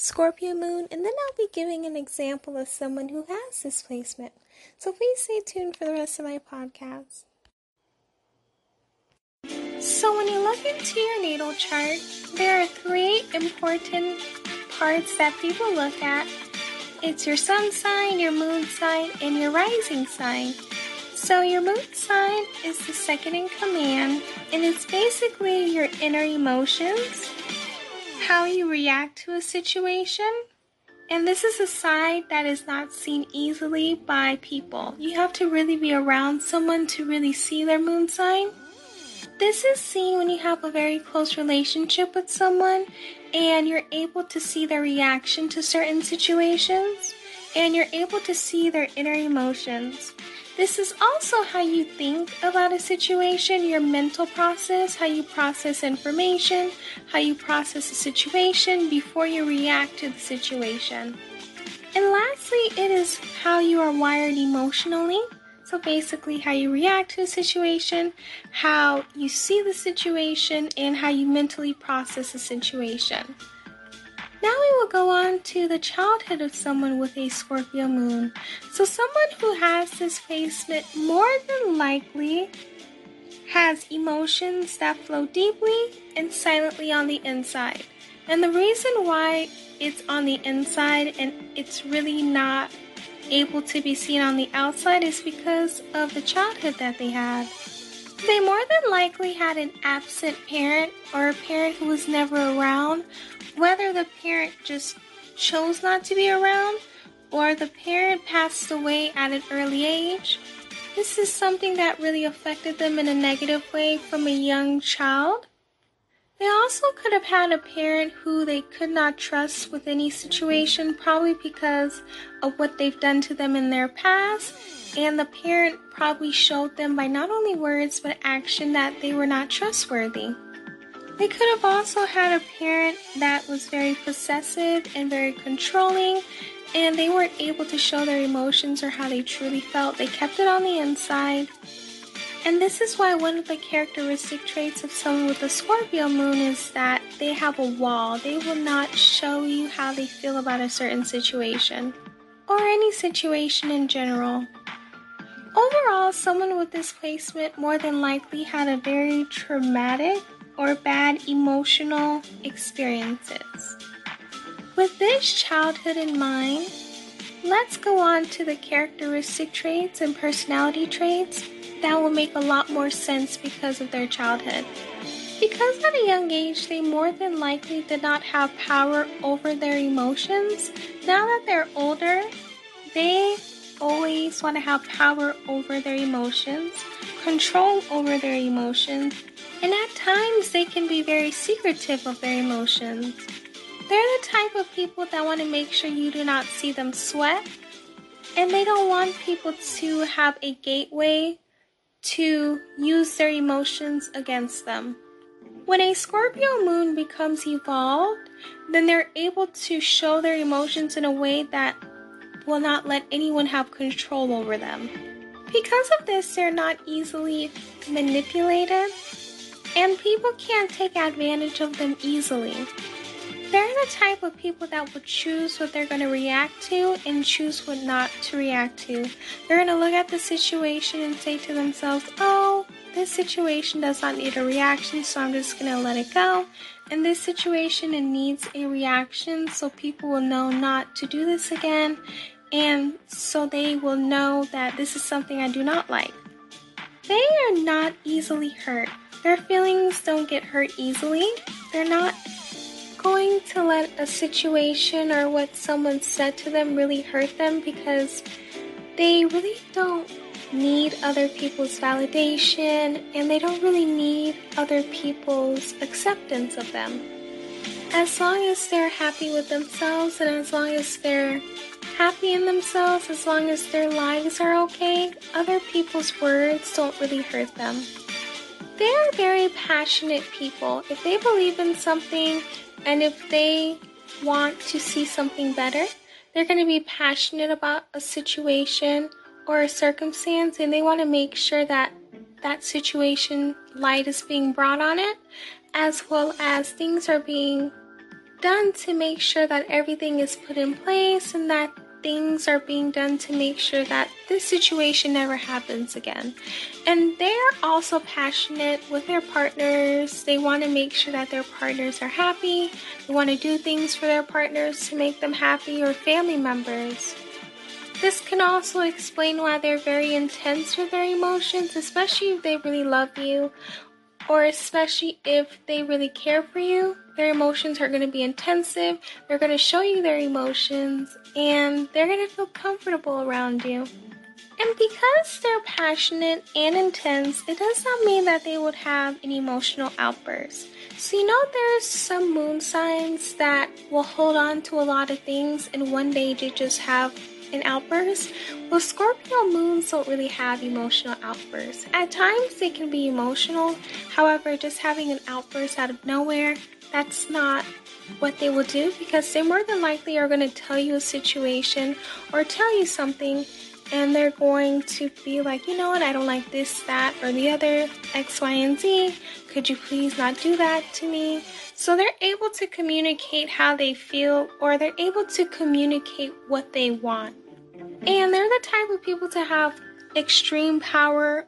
Scorpio moon. And then I'll be giving an example of someone who has this placement. So please stay tuned for the rest of my podcast. So when you look into your natal chart, there are three important parts that people look at. It's your sun sign, your moon sign, and your rising sign. So your moon sign is the second in command, and it's basically your inner emotions, how you react to a situation. And this is a side that is not seen easily by people. You have to really be around someone to really see their moon sign. This is seen when you have a very close relationship with someone and you're able to see their reaction to certain situations and you're able to see their inner emotions. This is also how you think about a situation, your mental process, how you process information, how you process a situation before you react to the situation. And lastly, it is how you are wired emotionally. So basically, how you react to a situation, how you see the situation, and how you mentally process a situation. Now we will go on to the childhood of someone with a Scorpio moon. So, someone who has this placement more than likely has emotions that flow deeply and silently on the inside. And the reason why it's on the inside and it's really not able to be seen on the outside is because of the childhood that they had. They more than likely had an absent parent or a parent who was never around, whether the parent just chose not to be around or the parent passed away at an early age. This is something that really affected them in a negative way from a young child. They also could have had a parent who they could not trust with any situation, probably because of what they've done to them in their past. And the parent probably showed them by not only words but action that they were not trustworthy. They could have also had a parent that was very possessive and very controlling, and they weren't able to show their emotions or how they truly felt. They kept it on the inside and this is why one of the characteristic traits of someone with a Scorpio moon is that they have a wall. They will not show you how they feel about a certain situation or any situation in general. Overall, someone with this placement more than likely had a very traumatic or bad emotional experiences. With this childhood in mind, let's go on to the characteristic traits and personality traits that will make a lot more sense because of their childhood. Because at a young age they more than likely did not have power over their emotions, now that they're older, they always want to have power over their emotions, control over their emotions, and at times they can be very secretive of their emotions. They're the type of people that want to make sure you do not see them sweat, and they don't want people to have a gateway to use their emotions against them. When a Scorpio moon becomes evolved, then they're able to show their emotions in a way that will not let anyone have control over them. Because of this, they're not easily manipulated, and people can't take advantage of them easily. They're the type of people that will choose what they're going to react to and choose what not to react to. They're going to look at the situation and say to themselves, oh, this situation does not need a reaction, so I'm just going to let it go. And this situation, it needs a reaction, so people will know not to do this again. And so they will know that this is something I do not like. They are not easily hurt. Their feelings don't get hurt easily. They're not going to let a situation or what someone said to them really hurt them because they really don't need other people's validation and they don't really need other people's acceptance of them. As long as they're happy with themselves and as long as they're happy in themselves, as long as their lives are okay, other people's words don't really hurt them. They are very passionate people. If they believe in something and if they want to see something better, they're going to be passionate about a situation or a circumstance and they want to make sure that that situation light is being brought on it as well as things are being done to make sure that everything is put in place and that things are being done to make sure that this situation never happens again. And they're also passionate with their partners. They want to make sure that their partners are happy. They want to do things for their partners to make them happy or family members. This can also explain why they're very intense with their emotions, especially if they really love you or especially if they really care for you. Their emotions are going to be intensive, they're going to show you their emotions, and they're going to feel comfortable around you. And because they're passionate and intense, it does not mean that they would have an emotional outburst. So, you know, there's some moon signs that will hold on to a lot of things, and one day they just have an outburst? Well, Scorpio moons don't really have emotional outbursts. At times they can be emotional, however, just having an outburst out of nowhere, that's not what they will do because they more than likely are going to tell you a situation or tell you something and they're going to be like, you know what, I don't like this, that, or the other, X, Y, and Z. Could you please not do that to me? So they're able to communicate how they feel or they're able to communicate what they want. And they're the type of people to have extreme power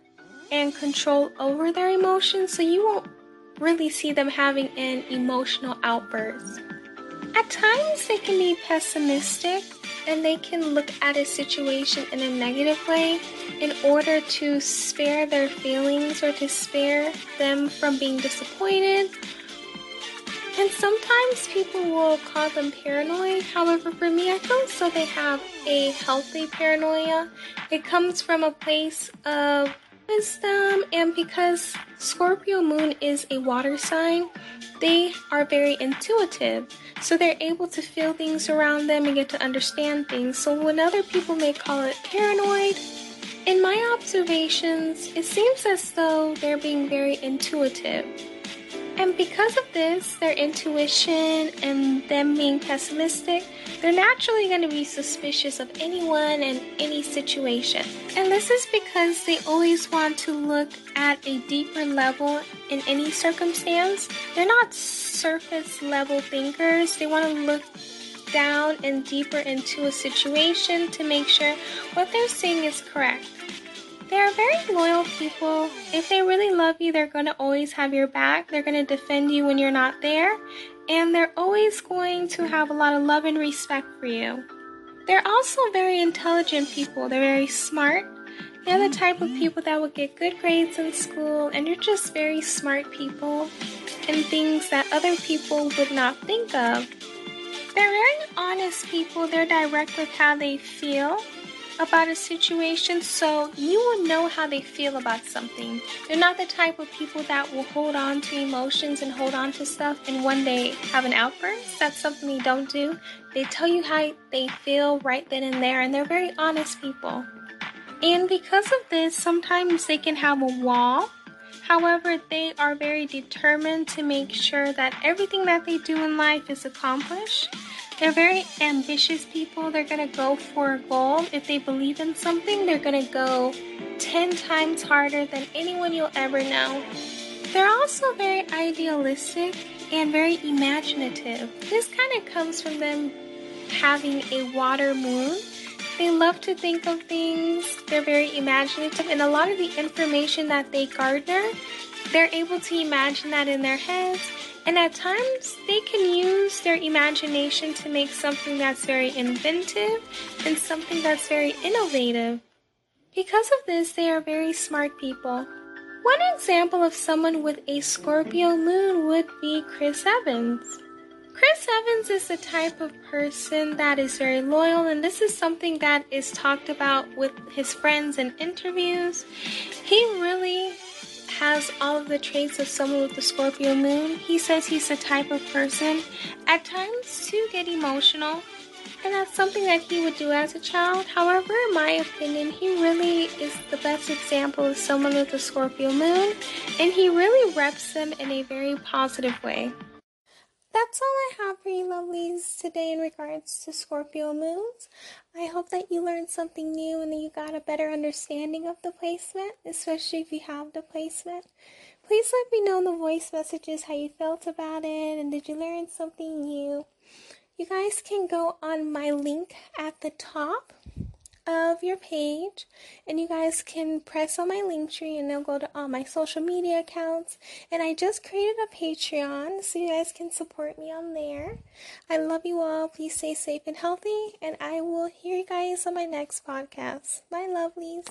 and control over their emotions, so you won't really see them having an emotional outburst. At times, they can be pessimistic and they can look at a situation in a negative way in order to spare their feelings or to spare them from being disappointed and sometimes people will call them paranoid. However, for me, I feel so they have a healthy paranoia. It comes from a place of wisdom, um, and because Scorpio moon is a water sign, they are very intuitive. So they're able to feel things around them and get to understand things. So when other people may call it paranoid, in my observations, it seems as though they're being very intuitive. And because of this, their intuition and them being pessimistic, they're naturally going to be suspicious of anyone and any situation. And this is because they always want to look at a deeper level in any circumstance. They're not surface level thinkers, they want to look down and deeper into a situation to make sure what they're seeing is correct. They are very loyal people. If they really love you, they're going to always have your back. They're going to defend you when you're not there. And they're always going to have a lot of love and respect for you. They're also very intelligent people. They're very smart. They're the type of people that will get good grades in school, and you're just very smart people and things that other people would not think of. They're very honest people. They're direct with how they feel about a situation so you will know how they feel about something. They're not the type of people that will hold on to emotions and hold on to stuff and one day have an outburst. That's something they don't do. They tell you how they feel right then and there, and they're very honest people. And because of this, sometimes they can have a wall. However, they are very determined to make sure that everything that they do in life is accomplished. They're very ambitious people. They're going to go for a goal. If they believe in something, they're going to go 10 times harder than anyone you'll ever know. They're also very idealistic and very imaginative. This kind of comes from them having a water moon. They love to think of things, they're very imaginative, and a lot of the information that they garner, they're able to imagine that in their heads and at times, they can use their imagination to make something that's very inventive and something that's very innovative. Because of this, they are very smart people. One example of someone with a Scorpio moon would be Chris Evans. Chris Evans is the type of person that is very loyal, and this is something that is talked about with his friends in interviews. He really has all of the traits of someone with the Scorpio moon. He says he's the type of person at times to get emotional, and that's something that he would do as a child. However, in my opinion, he really is the best example of someone with a Scorpio moon, and he really reps them in a very positive way. That's all I have for you, lovelies, today in regards to Scorpio moons. I hope that you learned something new and that you got a better understanding of the placement, especially if you have the placement. Please let me know in the voice messages how you felt about it and did you learn something new. You guys can go on my link at the top of your page. And you guys can press on my Linktree and it'll go to all my social media accounts. And i just created a patreon so you guys can support me on there. I love you all. Please stay safe and healthy. And i will hear you guys on my next podcast. Bye lovelies